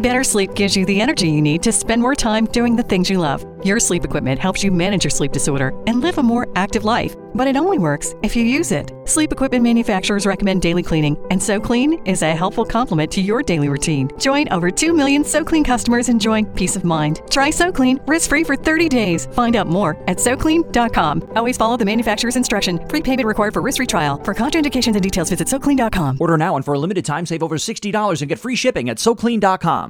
Better sleep gives you the energy you need to spend more time doing the things you love. Your sleep equipment helps you manage your sleep disorder and live a more active life, but it only works if you use it. Sleep equipment manufacturers recommend daily cleaning, and SoClean is a helpful complement to your daily routine. Join over 2 million SoClean customers enjoying peace of mind. Try SoClean risk-free for 30 days. Find out more at SoClean.com. Always follow the manufacturer's instruction. Prepayment required for risk-free trial. For contraindications and details, visit SoClean.com. Order now and for a limited time, save over $60 and get free shipping at SoClean.com.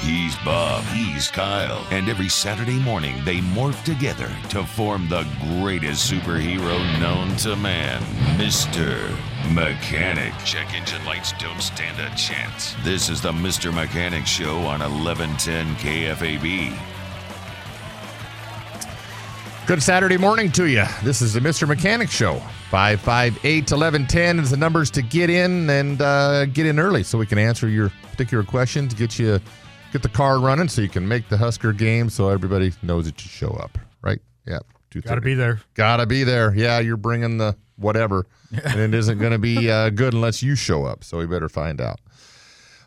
He's Bob, he's Kyle, and every Saturday morning they morph together to form the greatest superhero known to man, Mr. Mechanic. Check engine lights don't stand a chance. This is the Mr. Mechanic Show on 1110 KFAB. Good Saturday morning to you. This is the Mr. Mechanic Show. 558 1110 is the numbers to get in and uh, get in early so we can answer your particular questions, get you get the car running so you can make the Husker game so everybody knows that you show up, right? Yeah. Got to be there. Got to be there. Yeah, you're bringing the whatever, and it isn't going to be uh, good unless you show up. So we better find out.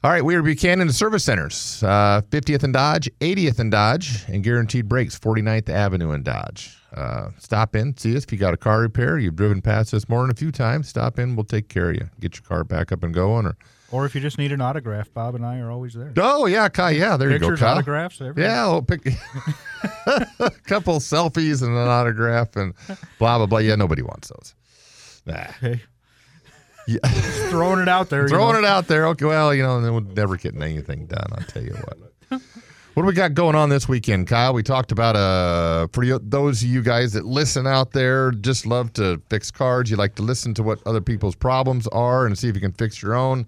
All right, we are Buchanan Service Centers, uh, 50th and Dodge, 80th and Dodge, and Guaranteed Brakes, 49th Avenue and Dodge. Uh, stop in, see us if you got a car repair. You've driven past us more than a few times. Stop in, we'll take care of you. Get your car back up and going, or or if you just need an autograph, Bob and I are always there. Oh yeah, Kai. Yeah, there Pictures, you go. Kai. autographs, everything. Yeah, we'll pick a couple selfies and an autograph and blah blah blah. Yeah, nobody wants those. Nah. Hey, Yeah. just throwing it out there. you Throwing know. it out there. Okay, well, you know, and then we're never getting anything done. I'll tell you what. What do we got going on this weekend, Kyle? We talked about uh for you, those of you guys that listen out there, just love to fix cars. You like to listen to what other people's problems are and see if you can fix your own.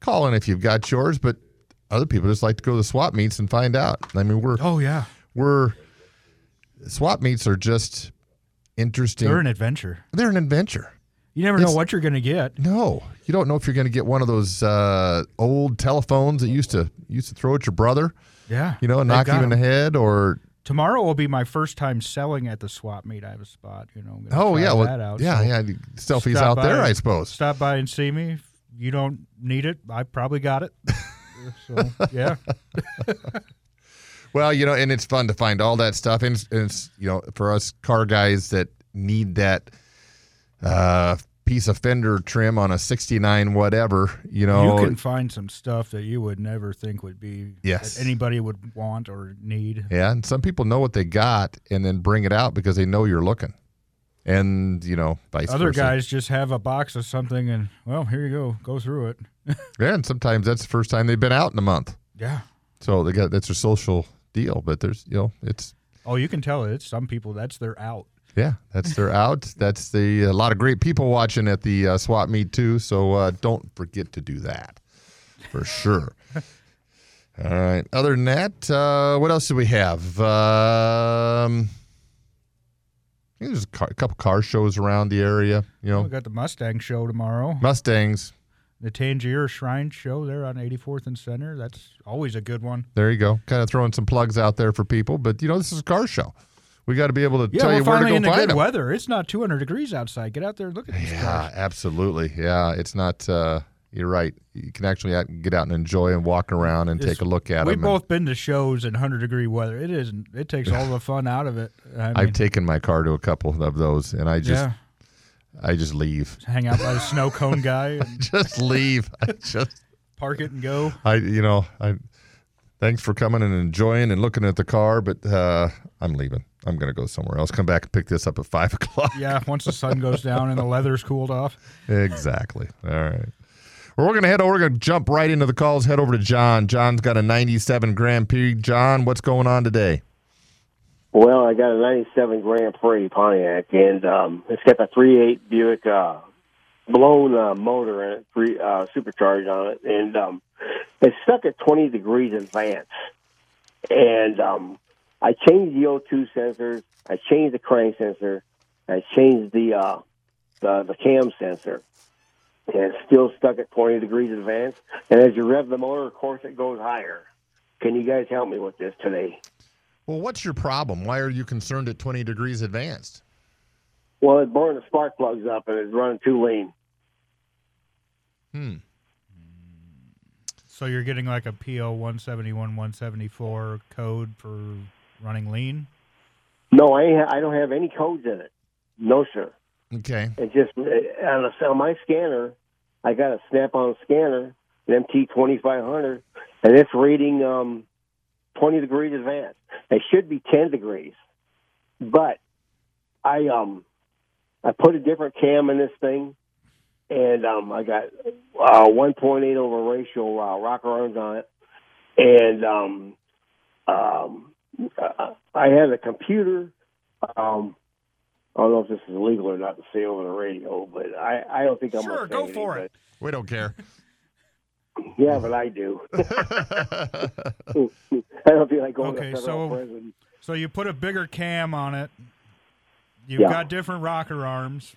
Call in if you've got yours, but other people just like to go to the swap meets and find out. I mean, we're Oh yeah, we're swap meets are just interesting. they're an adventure. They're an adventure. You never know what you're going to get. No, you don't know if you're going to get one of those uh, old telephones that used to used to throw at your brother, Yeah, you know, and knock you in the head, or Tomorrow will be my first time selling at the swap meet. I have a spot. You know. I'm oh yeah, well, yeah, So yeah, selfies out there, I suppose. Stop by and see me. You don't need it, I probably got it. so yeah, Well, you know, and it's fun to find all that stuff, and it's, and it's you know, for us car guys that need that uh, piece of fender trim on a '69 whatever, you know, you can find some stuff that you would never think would be Yes. that anybody would want or need. Yeah, and some people know what they got and then bring it out because they know you're looking, and you know, vice Other versa. guys just have a box of something and well, here you go, go through it. Yeah, and sometimes that's the first time they've been out in a month. Yeah. So they got that's their social deal, but there's you know it's Oh, you can tell it's some people that's their out. yeah that's their out. That's the a lot of great people watching at the uh, swap meet too. So uh, don't forget to do that for sure. All right. Other than that, uh, what else do we have? Um, there's a, car, a couple car shows around the area. You know, We got the Mustang show tomorrow. Mustangs. The Tangier Shrine show there on 84th and Center. That's always a good one. There you go. Kind of throwing some plugs out there for people, but you know this is a car show. We got to be able to Yeah, tell you where to go in the find good them. weather. It's not 200 degrees outside. Get out there and look at these Yeah, cars. absolutely. Yeah, it's not. Uh, you're right. You can actually get out and enjoy and walk around and It's- take a look at it. We've them. both been to shows in 100 degree weather. It isn't. It takes all the fun out of it. I I've taken my car to a couple of those, and I just, yeah, I just leave. hang out by the snow cone guy and Just leave. I just, park it and go. I, you know, I. Thanks for coming and enjoying and looking at the car, but uh, I'm leaving. I'm gonna go somewhere else. Come back and pick this up at five o'clock. Yeah, once the sun goes down and the leather's cooled off. Exactly. All right. Well, we're to head over. We're to jump right into the calls. Head over to John. John's got a 97 Grand Prix. John, what's going on today? Well, I got a '97 Grand Prix Pontiac, and um, it's got the 3.8 Buick uh, blown uh, motor in it, uh, supercharged on it, and um, it's stuck at 20 degrees advance. And um, I changed the O2 sensors. I changed the crank sensor. I changed the uh, the, the cam sensor. And it's still stuck at 20 degrees advance. And as you rev the motor, of course, it goes higher. Can you guys help me with this today? Well, what's your problem? Why are you concerned at 20 degrees advanced? Well, it burned the spark plugs up and it's running too lean. Hmm. So you're getting like a PO 171, 174 code for running lean? No, I ha- I don't have any codes in it. No, sir. Okay. It just on, a, on my scanner, I got a Snap-on scanner, an MT twenty five hundred, and it's reading um, twenty degrees advanced. It should be ten degrees, but I um I put a different cam in this thing, and um I got uh, one point eight over ratio uh, rocker arms on it, and um um I had a computer. Um, I don't know if this is legal or not to say over the radio, but I, I don't think I'm Sure, gonna say go anything, for it. We don't care. Yeah, but I do. I don't feel like going Okay, to federal so- prison. So you put a bigger cam on it. You've Yeah. got different rocker arms.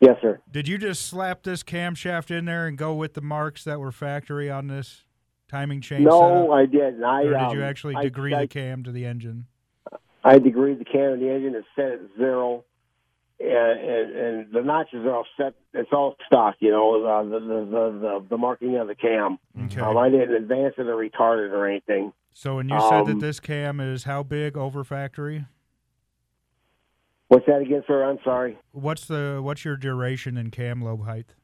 Yes, sir. Did you just slap this camshaft in there and go with the marks that were factory on this timing chain No, setup? I didn't. I or did um, you actually I- degree I, the cam to the engine? I degreed the can of the engine. It's set at zero, and, and, and the notches are all set. It's all stock, you know, uh, the, the, the, the, the marking of the cam. Okay. Um, I didn't advance it or retard it or anything. so when you said that um, this cam is how big over factory? What's that again, sir? I'm sorry. What's the what's your duration in cam lobe height?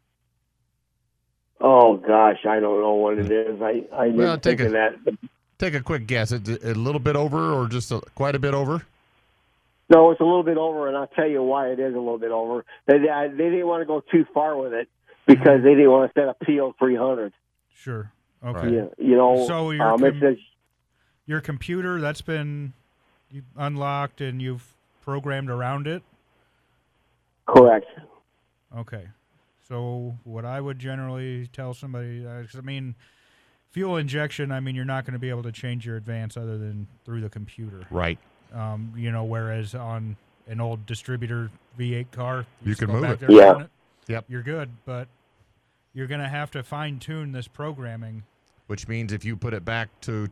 Oh gosh, I don't know what it is. I I didn't Well, take think of that. Take a quick guess. It, a little bit over or just a, quite a bit over? No, it's a little bit over, and I'll tell you why it is a little bit over. They they, they didn't want to go too far with it because they didn't want to set a PO 300. Sure. Okay. Right. You, you know, So your um, com- says Your computer that's been unlocked and you've programmed around it. correct. Okay. So what I would generally tell somebody, uh 'cause I mean, fuel injection. I mean, you're not going to be able to change your advance other than through the computer. Right. Um, you know, whereas on an old distributor V8 car, You just can move it. there Yeah. it, Yep. You're good, but you're going to have to fine tune this programming. Which means if you put it back to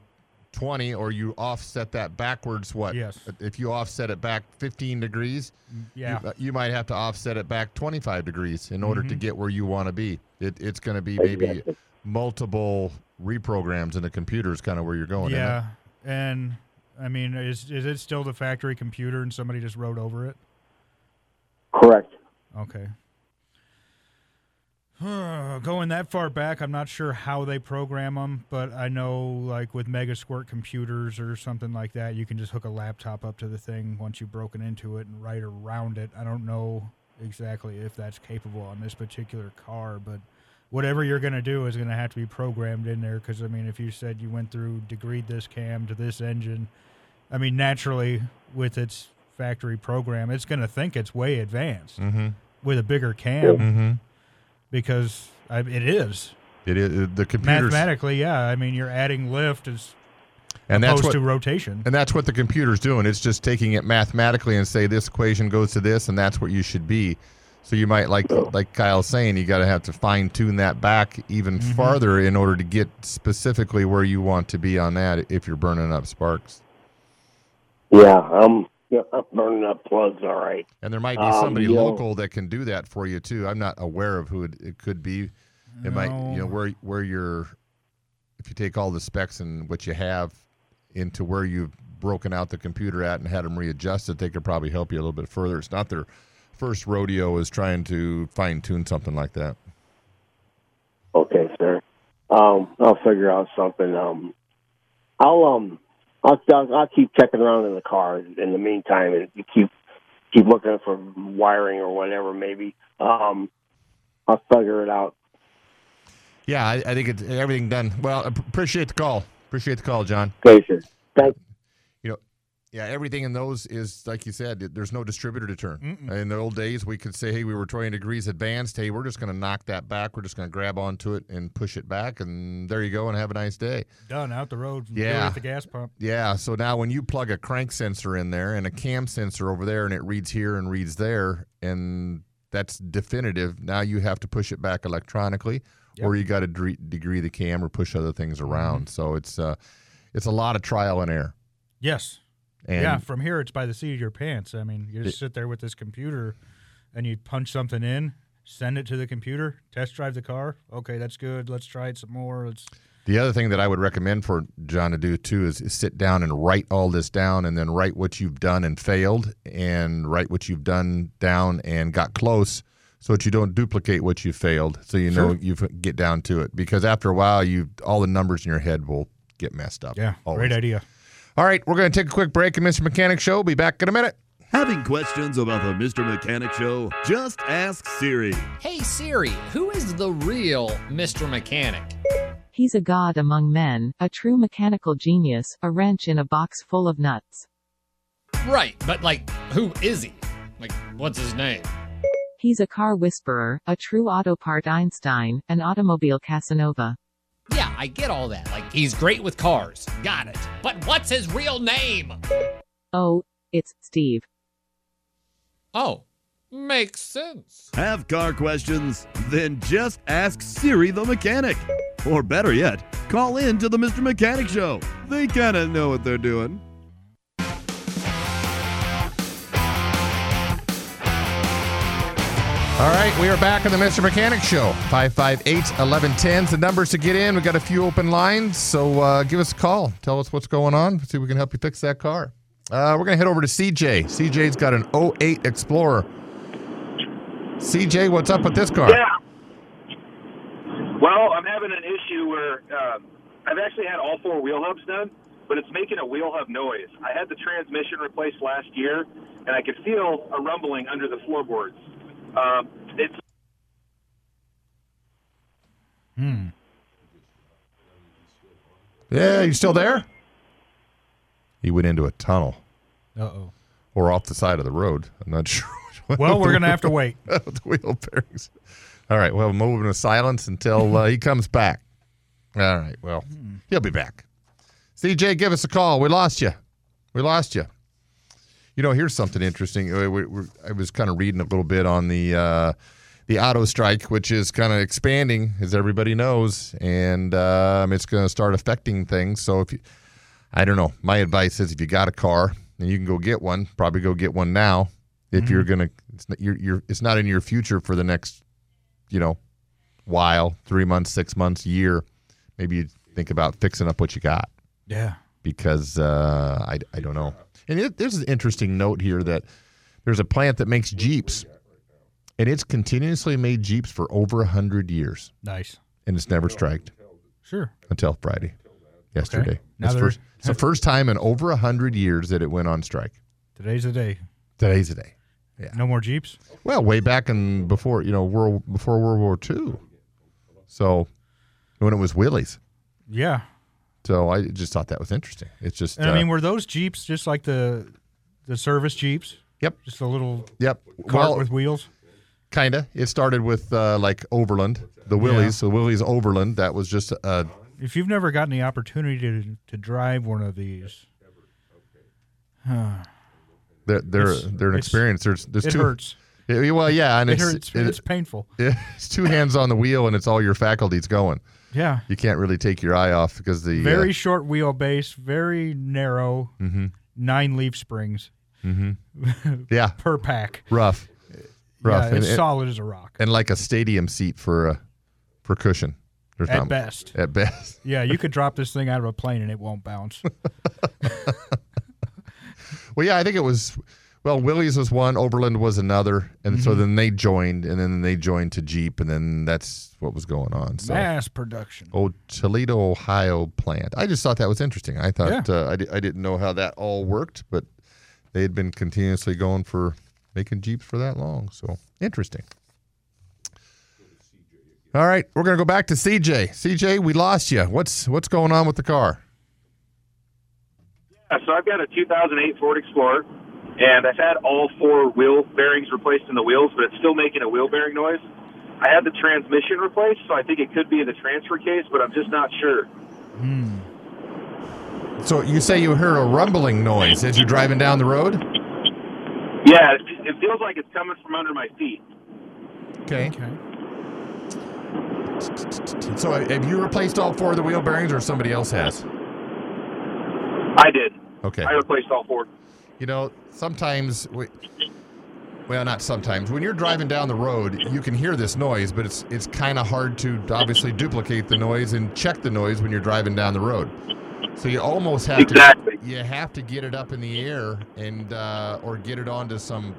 20 or you offset that backwards, what? Yes. If you offset it back 15 degrees, Yeah. you, uh, you might have to offset it back 25 degrees in order to Mhm. get where you want to be. It, it's going to be maybe Exactly. multiple reprograms in the computer is kind of where you're going. yeah. And I mean, is is it still the factory computer and somebody just wrote over it? Correct. Okay. Going that far back, I'm not sure how they program them, but I know, like with MegaSquirt computers or something like that, you can just hook a laptop up to the thing once you've broken into it and write around it. I don't know exactly if that's capable on this particular car, but whatever you're going to do is going to have to be programmed in there. Because I mean, if you said you went through degreed this cam to this engine, I mean, naturally with its factory program, it's going to think it's way advanced Mm-hmm. with a bigger cam Mm-hmm. because I, it is It is the computers, mathematically. Yeah, I mean, you're adding lift as and that's opposed what to rotation. and that's what the computer's doing. It's just taking it mathematically and say this equation goes to this, and that's what you should be. So you might like like Kyle's saying, you got to have to fine tune that back even Mm-hmm. farther in order to get specifically where you want to be on that. If you're burning up sparks, Yeah, I'm, yeah, I'm burning up plugs. All right. and there might be Um, somebody you know- local that can do that for you too. I'm not aware of who it, it could be. It might you know where where you're if you take all the specs and what you have into where you've broken out the computer at and had them readjusted, they could probably help you a little bit further. It's not their first rodeo is trying to fine tune something like that. Okay, sir. Um, I'll figure out something. Um, I'll um, I'll, I'll I'll keep checking around in the car in the meantime, and you keep keep looking for wiring or whatever. Maybe um, I'll figure it out. Yeah, I, I think it's everything done. Well, appreciate the call. Appreciate the call, John. Okay, sir. Thank. Yeah, everything in those is like you said. There's no distributor to turn. In the old days, we could say, "Hey, we were 20 degrees advanced. Hey, we're just going to knock that back. We're just going to grab onto it and push it back, and there you go, and have a nice day." Done out the road. Yeah. At the gas pump. Yeah. So now when you plug a crank sensor in there and a cam sensor over there, and it reads here and reads there, and that's definitive. Now you have to push it back electronically, or you got to dre- degree the cam or push other things around. So it's uh, it's a lot of trial and error. Yes. And yeah, from here it's by the seat of your pants. I mean, you just sit there with this computer and you punch something in, send it to the computer, test drive the car. Okay, that's good. Let's try it some more. Let's The other thing that I would recommend for John to do too is, is sit down and write all this down and then write what you've done and failed and write what you've done down and got close so that you don't duplicate what you failed so you know Sure. you get down to it because after a while you all the numbers in your head will get messed up. Yeah, always. great idea. All right, we're going to take a quick break in Mr. Mechanic Show. Be back in a minute. Having questions about the Mr. Mechanic Show? Just ask Siri. Hey Siri, who is the real Mr. Mechanic? He's a god among men, a true mechanical genius, a wrench in a box full of nuts. Right, but like, who is he? Like, what's his name? He's a car whisperer, a true auto part Einstein, an automobile Casanova. Yeah, I get all that. Like, he's great with cars. Got it. But what's his real name? Oh, it's Steve. Oh, makes sense. Have car questions? Then just ask Siri the mechanic. Or better yet, call in to the Mr. Mechanic Show. They kind of know what they're doing. All right, we are back on the Mr. Mechanic Show. 558 1110 is the numbers to get in. We've got a few open lines, so uh, give us a call. Tell us what's going on. See if we can help you fix that car. Uh, we're going to head over to CJ. CJ's got an 08 Explorer. CJ, what's up with this car? Yeah. Well, I'm having an issue where uh, I've actually had all four wheel hubs done, but it's making a wheel hub noise. I had the transmission replaced last year, and I could feel a rumbling under the floorboards. Um, it's Yeah, you still there? He went into a tunnel Uh oh. or off the side of the road. I'm not sure. Well, we're gonna have to wait. with the wheel bearings. All right. Well, moving to silence until uh, he comes back. All right. Well, he'll be back. CJ, give us a call. We lost you. We lost you. You know, here's something interesting. Uh, I was kind of reading a little bit on the uh, the auto strike, which is kind of expanding, as everybody knows, and um, it's going to start affecting things. So, if you, I don't know, my advice is if you got a car and you can go get one, probably go get one now. If you're gonna, it's not, you're, you're, it's not in your future for the next, you know, while, three months, six months, year. Maybe you think about fixing up what you got Yeah. because uh, I, I don't know. And it, there's an interesting note here that there's a plant that makes Jeeps, and it's continuously made Jeeps for over a hundred years, Nice. and it's never striked Sure. until Friday, yesterday. Now It's, they're- first, it's the first time in over a hundred years that it went on strike. Today's the day. Today's the day. No more Jeeps. Well, way back in before you know world before World War II, so when it was Willys. Yeah. So I just thought that was interesting. It's just And I uh, mean, were those Jeeps just like the the service Jeeps? Yep. Just a little yep. cart Well, with wheels. Kinda. It started with uh, like Overland, the Willys, the Willys Overland. That was just uh, If you've never gotten the opportunity to to drive one of these, they're they're It's- they're an experience. There's there's it two. hurts. Yeah, well, yeah, and It it's hurts. it- it's painful. it's two hands on the wheel, and it's all your faculties going. Yeah. You can't really take your eye off because the Very uh, short wheelbase, very narrow, Mhm. nine leaf springs yeah per pack. rough, rough, Yeah, and, it's and- solid as a rock. and like a stadium seat for uh, for cushion. There's At not- best. At best. Yeah, you could drop this thing out of a plane and it won't bounce. Well, yeah, I think it was. Well, Willys was one, Overland was another, and so Mm-hmm. then they joined, and then they joined to Jeep, and then that's what was going on. So, Mass production. oh, Toledo, Ohio plant. I just thought that was interesting. I thought Yeah. uh, I, di- I didn't know how that all worked, but they had been continuously going for making Jeeps for that long. So interesting. All right, we're gonna go back to CJ. CJ, we lost you. What's what's going on with the car? Yeah, so I've got a 2008 Ford Explorer, and I've had all four wheel bearings replaced in the wheels, but it's still making a wheel bearing noise. I had the transmission replaced, so I think it could be the transfer case, but I'm just not sure. Hmm. So you say you heard a rumbling noise as you're driving down the road? Yeah, it, it feels like it's coming from under my feet. Okay. So have you replaced all four of the wheel bearings or somebody else has? I did. Okay. I replaced all four. You know, sometimes we, well, not sometimes. When you're driving down the road, you can hear this noise, but it's it's kind of hard to obviously duplicate the noise and check the noise when you're driving down the road. So you almost have Exactly. to you have to get it up in the air and uh, or get it onto some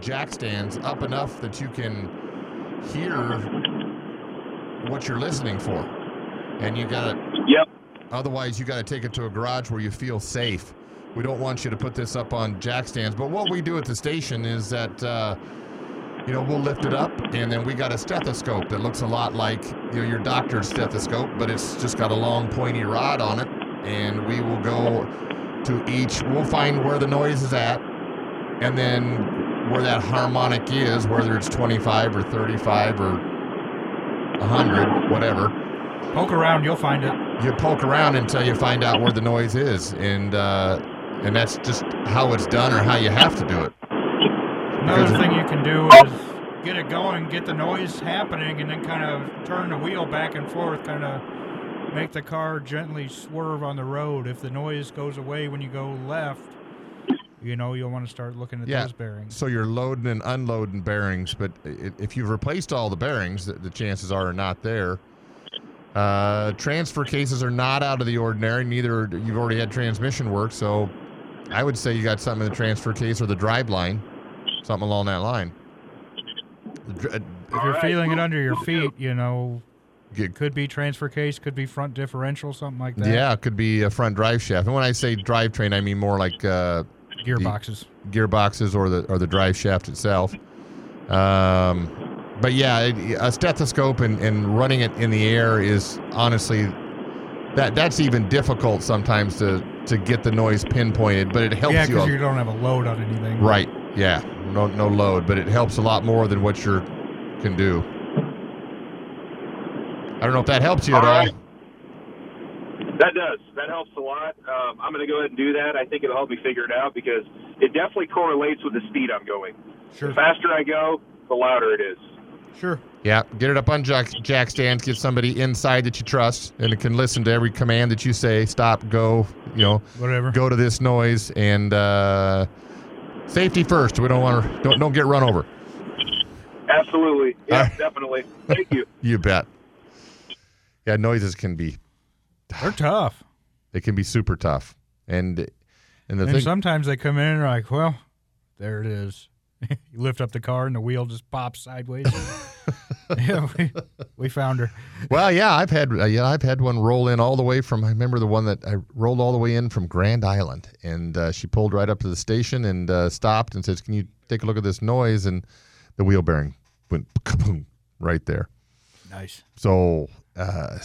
jack stands up enough that you can hear what you're listening for, and you got to Yep. Otherwise, you got to take it to a garage where you feel safe. We don't want you to put this up on jack stands. But what we do at the station is that, uh, you know, we'll lift it up, and then we got a stethoscope that looks a lot like you know your doctor's stethoscope, but it's just got a long pointy rod on it, and we will go to each. We'll find where the noise is at, and then where that harmonic is, whether it's 25 or 35 or 100, whatever Poke around, you'll find it. you poke around until you find out where the noise is, and uh, and that's just how it's done or how you have to do it. Another thing you can do is get it going, get the noise happening, and then kind of turn the wheel back and forth, kind of make the car gently swerve on the road. If the noise goes away when you go left, you know you'll want to start looking at Yeah. those bearings. So you're loading and unloading bearings, but if you've replaced all the bearings, the, chances are are not there. Uh, transfer cases are not out of the ordinary. Neither you've already had transmission work, so I would say you got something in the transfer case or the drive line, something along that line. Uh, If you're feeling it under your feet, you know, Get- could be transfer case, could be front differential, something like that. Yeah, it could be a front drive shaft. And when I say drivetrain, I mean more like uh, Gearboxes. gearboxes or the or the drive shaft itself. Um, but yeah, a stethoscope and, and running it in the air is honestly that that's even difficult sometimes to to get the noise pinpointed. But it helps yeah, you. because a- you don't have a load on anything. Right. Yeah. No no load, but it helps a lot more than what you can do. I don't know if that helps you at All all. right. That does. That helps a lot. Um, I'm going to go ahead and do that. I think it'll help me figure it out because it definitely correlates with the speed I'm going. Sure. The faster I go, the louder it is. Sure. Yeah, get it up on jack, jack stands. Get somebody inside that you trust, and it can listen to every command that you say. Stop, go, you know, Whatever. go to this noise, and uh, safety first. We don't want to don't don't get run over. Absolutely. Yeah, Uh, definitely. Thank you. You bet. Yeah, noises can be They're tough. they can be super tough, and and the and thing sometimes they come in and are like, well, there it is. you lift up the car and the wheel just pops sideways. yeah, we, we found her. Well, yeah, I've had uh, yeah, I've had one roll in all the way from. I remember the one that I rolled all the way in from Grand Island, and uh, she pulled right up to the station and uh, stopped and says, "Can you take a look at this noise?" And the wheel bearing went kaboom right there. Nice. So uh,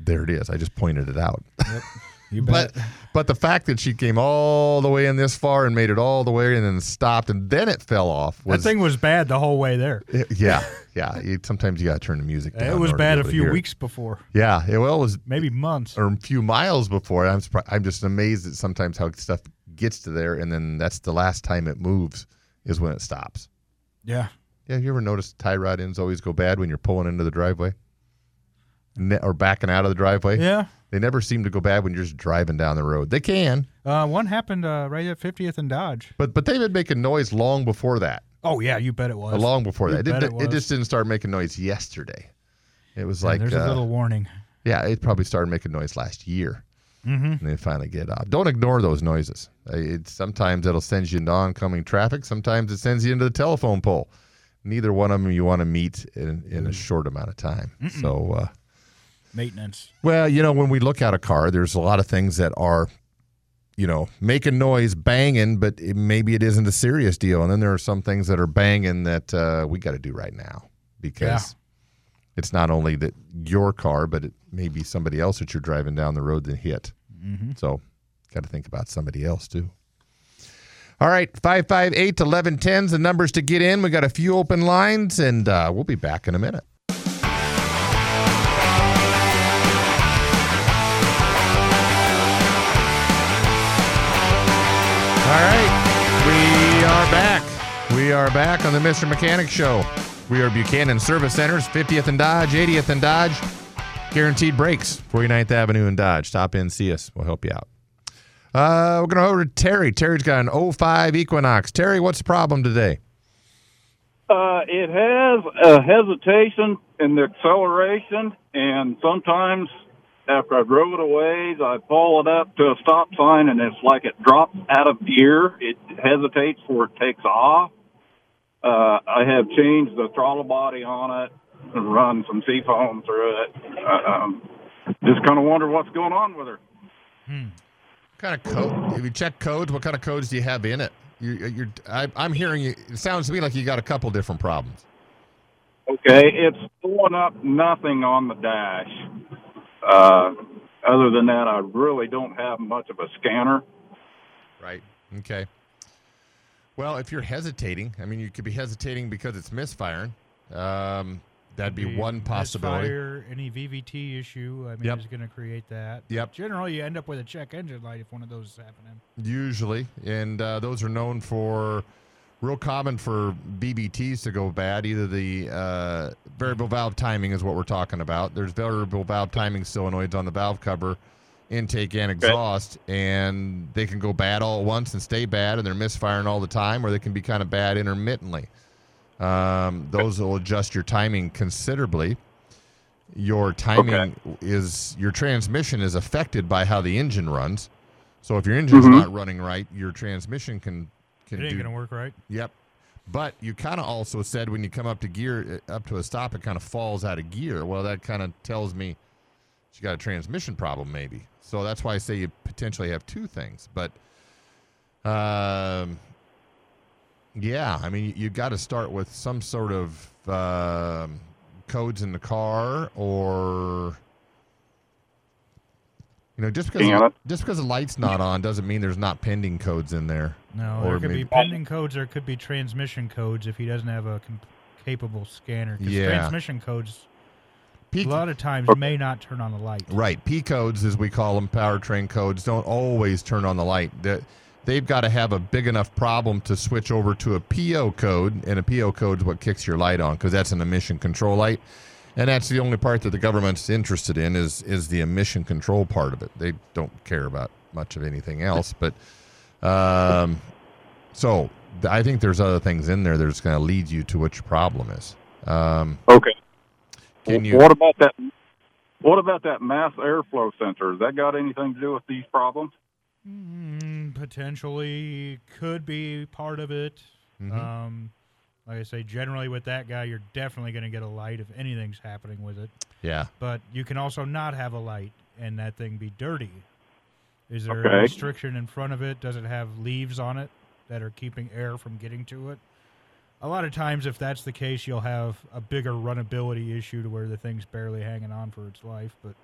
there it is. I just pointed it out. You but bet. but the fact that she came all the way in this far and made it all the way and then stopped and then it fell off that thing was bad the whole way there. it- yeah yeah. You- sometimes you got to turn the music down. It was order to be bad a few it. weeks before, Yeah, it, well, it was maybe months. or a few miles before. I'm surprised, I'm just amazed at sometimes how stuff gets to there, and then that's the last time it moves is when it stops. Yeah. Yeah, have you ever noticed tie rod ends always go bad when you're pulling into the driveway, ne- or backing out of the driveway? Yeah. They never seem to go bad when you're just driving down the road. They can, Uh, one happened uh, right at 50th and Dodge. but but they've been making noise long before that. Oh, yeah, you bet it was. long before You that. It, it it just didn't start making noise yesterday. It was Yeah, like there's uh, a little warning. Yeah, it probably started making noise last year. Mm-hmm. And they finally get off. Don't ignore those noises. Uh, It, sometimes it'll send you into oncoming traffic. Sometimes it sends you into the telephone pole. Neither one of them you want to meet in, in a short amount of time. So, uh, Maintenance. well, you know, when we look at a car, there's a lot of things that are, you know, making noise, banging, but it, maybe it isn't a serious deal. And then there are some things that are banging that uh, we got to do right now because it's not only that your car, but it may be somebody else that you're driving down the road that hit. Mm-hmm. So Got to think about somebody else too. All right, 558 1110 is the numbers to get in. We got a few open lines, and uh, we'll be back in a minute. All right, we are back. We are back on the Mr. Mechanic Show. We are Buchanan Service Centers, 50th and Dodge, 80th and Dodge. Guaranteed brakes, 49th Avenue and Dodge. Stop in, see us. We'll help you out. Uh, we're going to over to Terry. Terry's got an 05 Equinox. Terry, what's the problem today? Uh, it has a hesitation in the acceleration, and sometimes after I drove it a ways, I pull it up to a stop sign, and it's like it drops out of gear. It hesitates before it takes off. Uh, I have changed the throttle body on it and run some seafoam through it. Uh, um, just kind of wonder what's going on with her. What kind of code? Have you checked codes? What kind of codes do you have in it? You, you're, I, I'm hearing you. It sounds to me like you got a couple different problems. Okay, it's pulling up nothing on the dash. Uh, other than that, I really don't have much of a scanner. Right. Okay. Well, if you're hesitating, I mean, you could be hesitating because it's misfiring. Um, that'd be one possibility. Misfire, any VVT issue, I mean, Yep. is going to create that. Yep. Generally, you end up with a check engine light if one of those is happening. Usually, and uh, those are known for real common for VVTs to go bad. Either the uh, variable valve timing is what we're talking about. There's variable valve timing solenoids on the valve cover, intake and exhaust, and they can go bad all at once and stay bad, and they're misfiring all the time, or they can be kind of bad intermittently. Um, those will adjust your timing considerably. Your timing is your transmission is affected by how the engine runs. So if your engine's Mhm. not running right, your transmission can can It ain't do. going to work right. Yep. But you kind of also said when you come up to gear, uh, up to a stop, it kind of falls out of gear. Well, that kind of tells me you got a transmission problem, maybe. So that's why I say you potentially have two things. But, um, yeah, I mean, you, you got to start with some sort of um, codes in the car, or you know, just because Scan it. just because the light's not on doesn't mean there's not pending codes in there. No, Or there could maybe- be pending codes. or There could be transmission codes if he doesn't have a com- capable scanner. 'cause Yeah. transmission codes, a lot of times, may not turn on the light. Right. P codes, as we call them, powertrain codes, don't always turn on the light. They- They've got to have a big enough problem to switch over to a PO code, and a PO code is what kicks your light on because that's an emission control light, and that's the only part that the government's interested in is is the emission control part of it. They don't care about much of anything else, but um, so I think there's other things in there that's going to lead you to what your problem is. Um, Okay. Can you? What about that? What about that mass airflow sensor? Has that got anything to do with these problems? Mm, potentially could be part of it. Mhm. Um, like I say, generally with that guy, you're definitely going to get a light if anything's happening with it. Yeah. But you can also not have a light and that thing be dirty. Is there Okay. a restriction in front of it? Does it have leaves on it that are keeping air from getting to it? A lot of times, if that's the case, you'll have a bigger runability issue to where the thing's barely hanging on for its life. But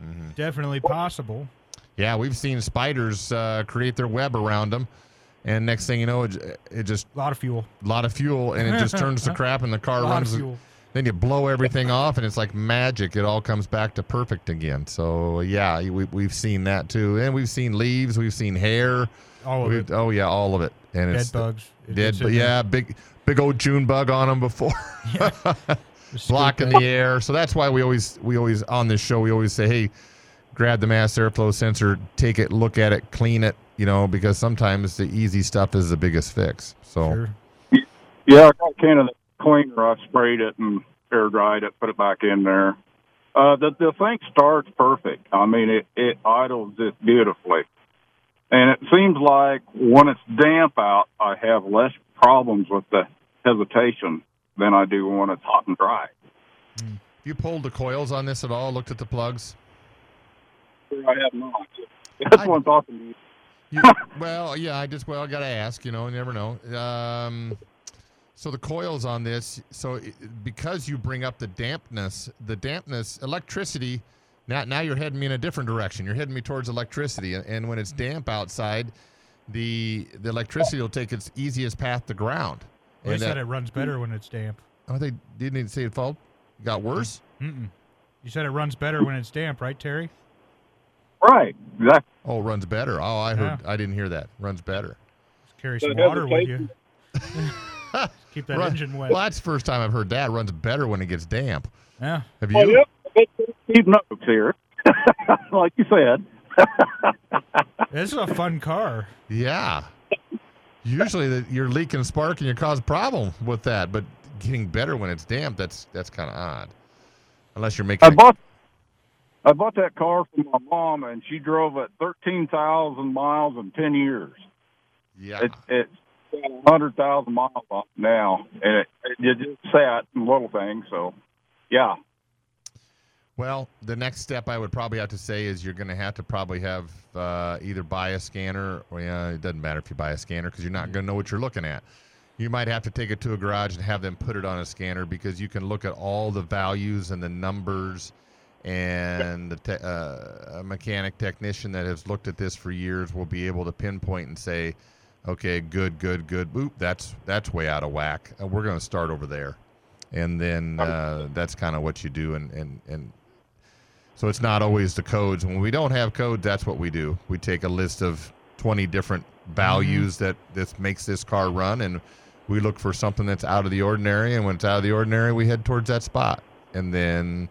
Mm-hmm. definitely possible. Yeah, we've seen spiders uh, create their web around them, and next thing you know, it, it just a lot of fuel, a lot of fuel, and it just turns to crap, and the car Lot of runs. fuel. Then you blow everything off, and it's like magic. It all comes back to perfect again. So yeah, we, we've seen that too, and we've seen leaves, we've seen hair. All of We- it. Oh yeah, all of it. And Dead it's bugs. It Dead, but yeah, big big old June bug on them before. blocking the air. So that's why we always we always on this show we always say, hey, grab the mass airflow sensor, take it, look at it, clean it, you know, because sometimes the easy stuff is the biggest fix. So Yeah, I got a can of the cleaner. I sprayed it and air dried it, put it back in there. Uh, the the thing starts perfect. I mean, it it idles just beautifully, and it seems like when it's damp out, I have less problems with the hesitation than I do when it's hot and dry. you pulled the coils on this at all? Looked at the plugs? I have not. That's what I'm talking to you. You, well, yeah, I just well, I got to ask. You know, you never know. Um, so the coils on this, so it, because you bring up the dampness, the dampness, electricity Now, now you're heading me in a different direction. You're heading me towards electricity, and, and when it's damp outside, the the electricity will take its easiest path to ground. They And said that- it runs better when it's damp. oh, they didn't even say it fall. Got worse. Mm-mm. You said it runs better when it's damp, right, Terry? Right. Exactly. Oh, runs better. Oh, I heard. I didn't hear that. Runs better. Just carry some water with you. Keep that Run- engine wet. Well, that's the first time I've heard that. Runs better when it gets damp. Yeah. Have you? Well, yep. Keep notes here, like you said. This is a fun car. Yeah. Usually that you're leaking spark and you cause a problem with that, but getting better when it's damp, that's that's kind of odd. Unless you're making I a- bought I bought that car from my mom, and she drove it thirteen thousand miles in ten years. Yeah. It, it's got hundred thousand miles on now, and it, it just sat in little things. So, yeah, Well, the next step I would probably have to say is you're going to have to probably have uh, either buy a scanner, or yeah, it doesn't matter if you buy a scanner because you're not going to know what you're looking at. You might have to take it to a garage and have them put it on a scanner because you can look at all the values and the numbers. And the te- uh, a mechanic technician that has looked at this for years will be able to pinpoint and say, "Okay, good, good, good. Oop, that's that's way out of whack. Uh, we're going to start over there." and then uh, that's kind of what you do and, and and so it's not always the codes. When we don't have codes that's what we do. We take a list of 20 different values that this makes this car run and we look for something that's out of the ordinary. And when it's out of the ordinary we head towards that spot. And then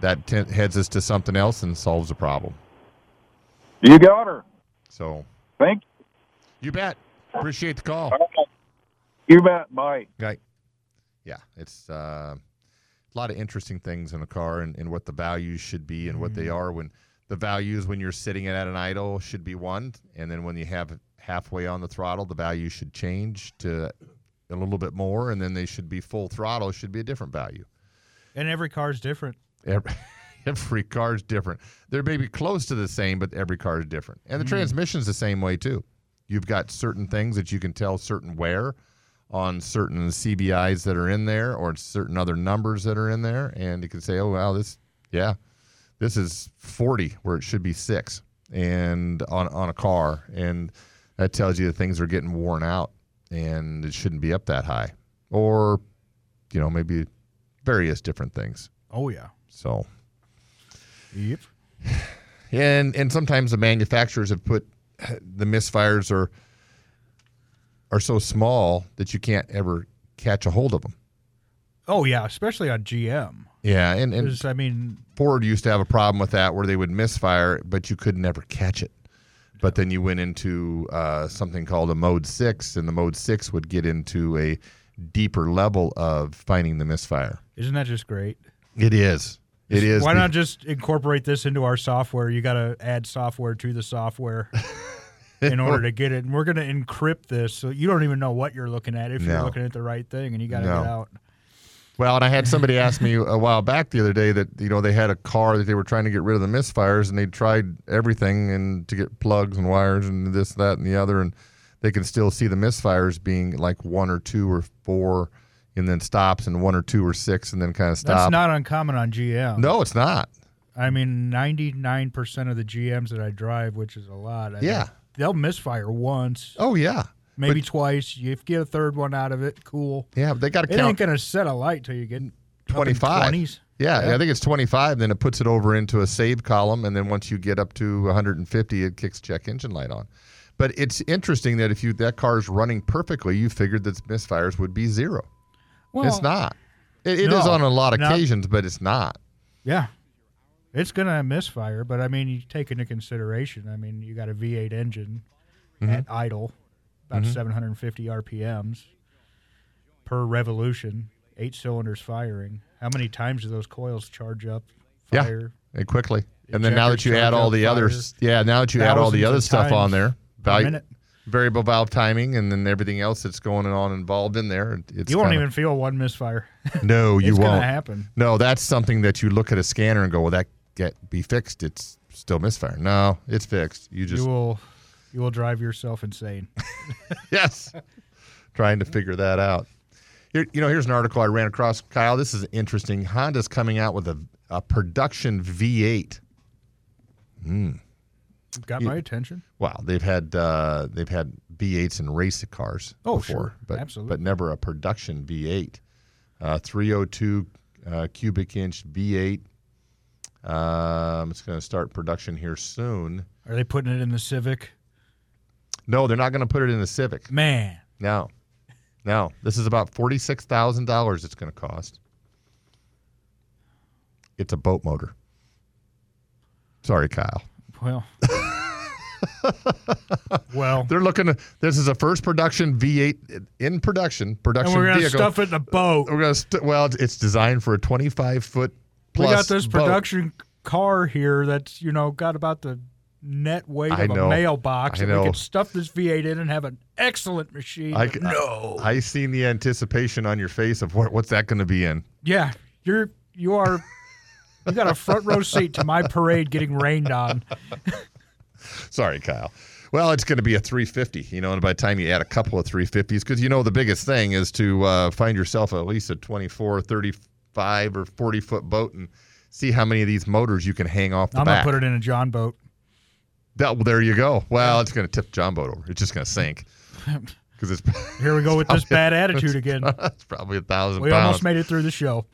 that t- heads us to something else and solves a problem you got her. so Thank you You bet appreciate the call you. Bet. Bye. Right. Yeah, it's uh, a lot of interesting things in a car and, and what the values should be and what they are. When the values when you're sitting at an idle should be one, and then when you have halfway on the throttle, the value should change to a little bit more, and then they should be full throttle should be a different value. And every car's different. Every, every car is different. They're maybe close to the same, but every car is different. And the mm. transmission's the same way too. You've got certain things that you can tell certain wear on certain CBIs that are in there or certain other numbers that are in there, and you can say, "Oh, wow, this, yeah, this is 40 where it should be six, and on on a car, and that tells you that things are getting worn out, and it shouldn't be up that high, or, you know, maybe various different things. Oh yeah. So, Yep. and and sometimes the manufacturers have put the misfires are are so small that you can't ever catch a hold of them. Oh yeah, especially on GM. Yeah, and and I mean, Ford used to have a problem with that where they would misfire, but you could never catch it. But then you went into uh, something called a mode six, and the mode six would get into a deeper level of finding the misfire. isn't that just great? It is. It is. Why be- not just incorporate this into our software? You got to add software to the software in order to get it. And we're going to encrypt this so you don't even know what you're looking at if you're looking at the right thing and you got to No. get out. Well, and I had somebody ask me a while back the other day that you know they had a car that they were trying to get rid of the misfires, and they tried everything and to get plugs and wires and this, that, and the other, and they can still see the misfires being like one or two or four, and then stops, and one or two or six, and then kind of stop. That's not uncommon on GM. no, it's not. I mean, 99% of the GMs that I drive, which is a lot, I Yeah. they'll misfire once, Oh yeah, maybe But- twice. You get a third one out of it, cool. yeah. They got to It ain't count to set a light till you get 25. 20s. Yeah, Yeah. I think it's 25. Then it puts it over into a save column, and then once you get up to 150, it kicks check engine light on. But it's interesting that if you that car is running perfectly, you figured that misfires would be zero. Well, it's not. It, it is no, on a lot of not- occasions, but it's not. Yeah. It's going to misfire, but I mean, you take into consideration, I mean, you got a V8 engine Mm-hmm. at idle, about Mhm. 750 RPMs per revolution, eight cylinders firing. How many times do those coils charge up, fire? Yeah, and quickly. And then now that you add all the other, fire. s- yeah, now that you add all the other stuff on there, value-. Variable valve timing, and then everything else that's going on involved in there, it's you won't kinda- even feel one misfire. No, you It's won't. happen. No, that's something that you look at a scanner and go, "Well, that get be fixed." It's still misfire. No, it's fixed. You just you will, you will drive yourself insane. yes, trying to figure that out. Here, you know, here's an article I ran across. Kyle, this is interesting. Honda's coming out with a, a production V8 Mm. Got my attention. Wow, they've had uh, they've had V8s in race cars Oh, before, sure. but Absolutely. but never a production V8. Uh, 302 uh, cubic inch V8. Um, it's going to start production here soon. Are they putting it in the Civic? No, they're not going to put it in the Civic. Man, No, no. This is about forty six thousand dollars. It's going to cost. It's a boat motor. Sorry, Kyle. Well, well, They're looking to. This is a first production V8 in production. Production and we're gonna vehicle. stuff it in a boat. We're gonna. St- well, it's- designed for a twenty five foot. We got this boat. production car here that's you know got about the net weight I of know. a mailbox, I and we know. could stuff this V8 in and have an excellent machine. I, but no, I, I seen the anticipation on your face of what what's that going to be in. yeah, you're you are you got a front row seat to my parade getting rained on. Sorry, Kyle. Well, it's going to be a 350, you know, and by the time you add a couple of 350s, because you know the biggest thing is to uh, find yourself at least a 24, 35, or 40 foot boat and see how many of these motors you can hang off the I'm back. gonna put it in a John boat. That, well, there you go. Well, it's going to tip John boat over. It's just going to sink because it's. Here we go with this bad attitude again. It's probably a thousand We pounds. almost made it through the show.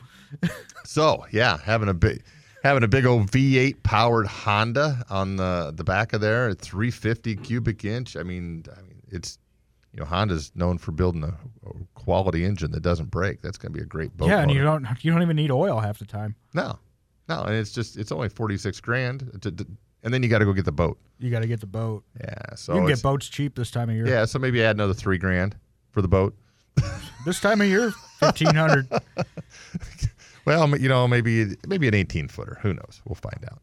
So yeah, having a big, having a big old V8 powered Honda on the the back of there, at 350 cubic inch. I mean, I mean, it's you know Honda's known for building a, a quality engine that doesn't break. That's going to be a great boat. yeah, and you don't you don't even need oil half the time. no, no, and it's just it's only 46 grand, to, to- and then you got to go get the boat. You got to get the boat. Yeah, so you can get boats cheap this time of year. Yeah, so maybe add another three grand for the boat. This time of year, fifteen hundred. Well, you know, maybe maybe an 18 footer. Who knows? We'll find out.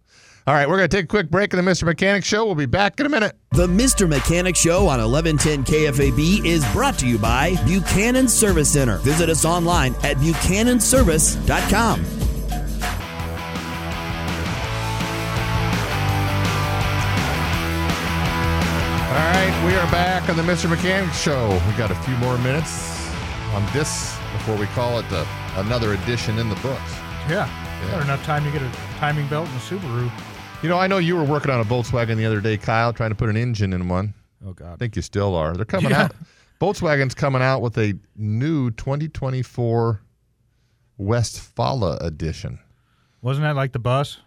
All right, we're going to take a quick break in the Mr. Mechanic Show. We'll be back in a minute. The Mr. Mechanic Show on 1110 KFAB is brought to you by Buchanan Service Center. Visit us online at buchananservice.com. All right, we are back on the Mr. Mechanic Show. We got a few more minutes on this before we call it the, another edition in the books. Yeah. Got enough time to get a timing belt and a Subaru. You know, I know you were working on a Volkswagen the other day, Kyle, trying to put an engine in one. Oh God. I think you still are. They're coming Yeah. out. Volkswagen's coming out with a new 2024 Westfalia edition. Wasn't that like the bus?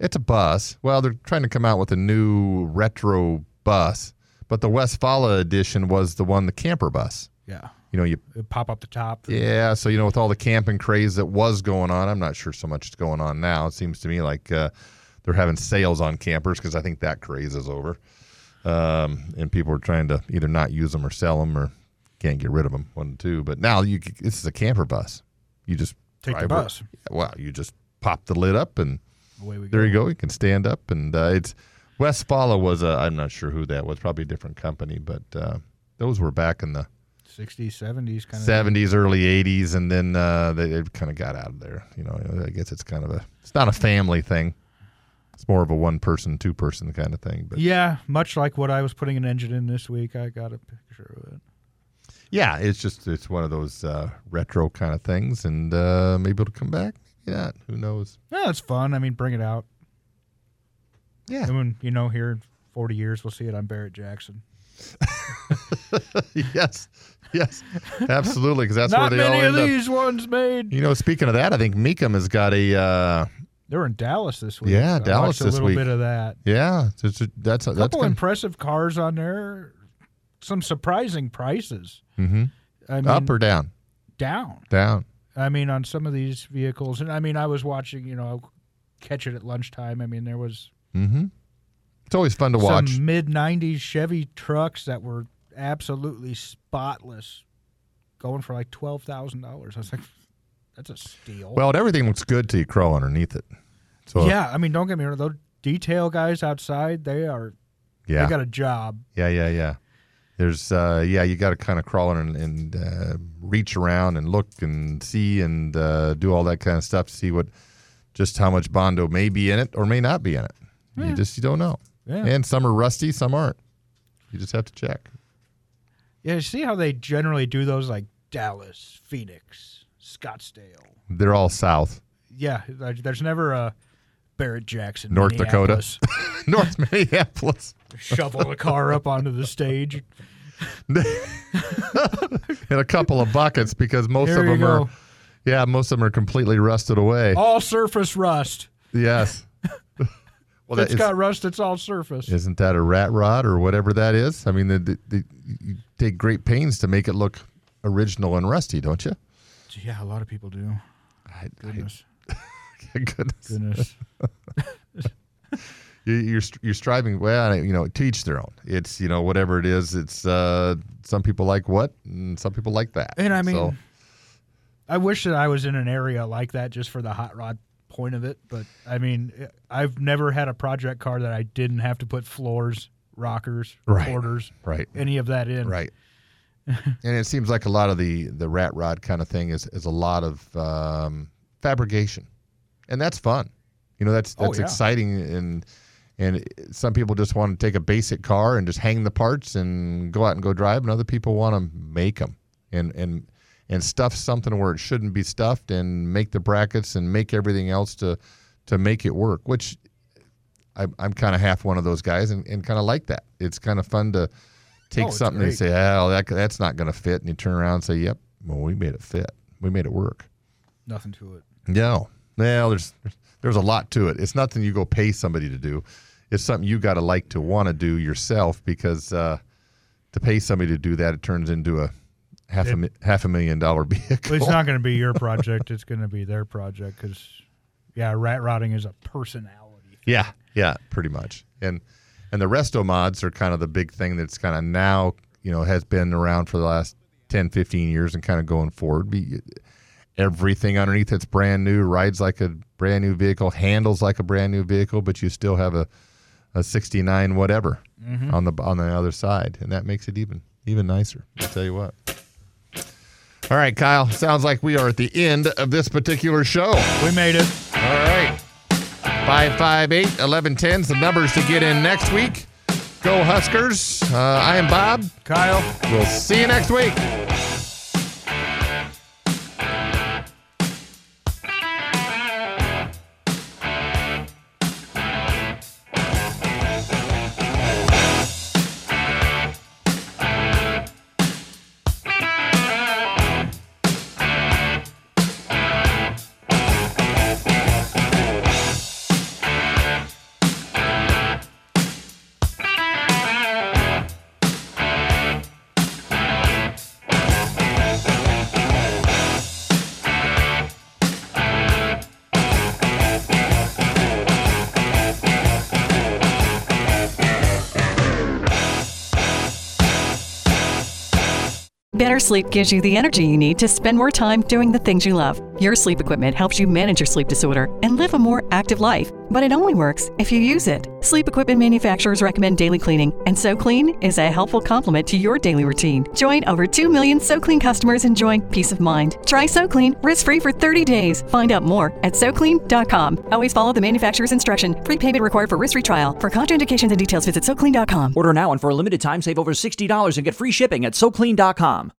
It's a bus. Well, they're trying to come out with a new retro bus, but the Westfalia edition was the one, the camper bus. Yeah. You know, you It pop up the top. Yeah, so you know, with all the camping craze that was going on, I'm not sure so much is going on now. It seems to me like uh, they're having sales on campers because I think that craze is over, um, and people are trying to either not use them or sell them or can't get rid of them. One, two. But now you, this is a camper bus. You just Take the drive it- bus. Well, you just pop the lid up and Away we there go. you go. You can stand up, and uh, it's Westfalia was a. I'm not sure who that was. Probably a different company, but uh, those were back in the 60s, 70s kind of. 70s, early 80s, and then uh, they, they kind of got out of there. You know, I guess it's kind of a, it's not a family thing. It's more of a one person, two person kind of thing. But Yeah, much like what I was putting an engine in this week. I got a picture of it. yeah, it's just, it's one of those uh, retro kind of things, and uh, maybe it'll come back. Yeah, who knows? Yeah, it's fun. I mean, bring it out. Yeah. And when, you know, here in 40 years, we'll see it on Barrett Jackson. yes, yes, absolutely, because that's Not where they all many of end up. these ones made. You know, speaking of that, I think Mecum has got a. Uh, They were in Dallas this week. Yeah, I Dallas watched a this little bit of that. yeah, a- that's a, A that's couple good. impressive cars on there. Some surprising prices. hmm I mean, Up or down? down. Down. I mean, on some of these vehicles, and I mean, I was watching. You know, catch it at lunchtime. I mean, there was Mm-hmm. It's always fun to watch. some mid '90s Chevy trucks that were absolutely spotless, going for like twelve thousand dollars. I was like, that's a steal. Well, everything looks good till you crawl underneath it. So yeah, I mean, don't get me wrong. Those detail guys outside, they are. Yeah. They got a job. yeah, yeah, yeah. There's uh, yeah, you got to kind of crawl in and, and uh, reach around and look and see and uh, do all that kind of stuff to see what just how much bondo may be in it or may not be in it. Yeah. You just you don't know. Yeah. And some are rusty, some aren't. You just have to check. Yeah, see how they generally do those like Dallas, Phoenix, Scottsdale. They're all south. Yeah, uh, there's never a Barrett Jackson, North Dakota, North Minneapolis. Shovel the car up onto the stage. in a couple of buckets because most Here of them are, yeah, most of them are completely rusted away. All surface rust. Yes. well, it's got rust. It's all surface. isn't that a rat rod or whatever that is? I mean, the, the, the, take great pains to make it look original and rusty, don't you? Yeah, a lot of people do. I, Goodness. goodness. Goodness. you, you're you're striving. Well, you know, to each their own. It's you know whatever it is. It's uh, some people like what, and some people like that. And I mean, So, I wish that I was in an area like that just for the hot rod point of it. But I mean, I've never had a project car that I didn't have to put floors, rockers, Right. quarters, right, any of that in. right. and it seems like a lot of the the rat rod kind of thing is is a lot of um, fabrication, and that's fun. You know, that's Oh, that's yeah. exciting and. And some people just want to take a basic car and just hang the parts and go out and go drive, and other people want to make them and and and stuff something where it shouldn't be stuffed, and make the brackets and make everything else to to make it work. Which I, I'm kind of half one of those guys, and, and kind of like that. It's kind of fun to take Oh, something and say, "Oh, that that's not going to fit," and you turn around and say, "Yep, well, we made it fit. We made it work." Nothing to it. No, well, there's there's a lot to it. It's nothing you go pay somebody to do. It's something you got to like to want to do yourself because uh, to pay somebody to do that, it turns into a half a It- mi- half a million dollar vehicle. It's not going to be your project. it's going to be their project because, yeah, rat rodding is a personality. Thing. Yeah, yeah, pretty much. And and the resto mods are kind of the big thing that's kind of now, you know, has been around for the last 10, 15 years and kind of going forward. Everything underneath it's brand new, rides like a brand new vehicle, handles like a brand new vehicle, but you still have a a 69 whatever Mhm. on the on the other side, and that makes it even even nicer. I'll tell you what. All right, Kyle. Sounds like we are at the end of this particular show. We made it. All right. 558 1110 is the numbers to get in next week. Go Huskers. Uh, I am Bob. Kyle. We'll see you next week. Better sleep gives you the energy you need to spend more time doing the things you love. Your sleep equipment helps you manage your sleep disorder and live a more active life, but it only works if you use it. Sleep equipment manufacturers recommend daily cleaning, and SoClean is a helpful complement to your daily routine. Join over 2 million SoClean customers enjoying peace of mind. Try SoClean risk-free for 30 days. Find out more at SoClean.com. Always follow the manufacturer's instruction. Prepayment required for risk-free trial. For contraindications and details, visit SoClean.com. Order now and for a limited time, save over $60 and get free shipping at SoClean.com.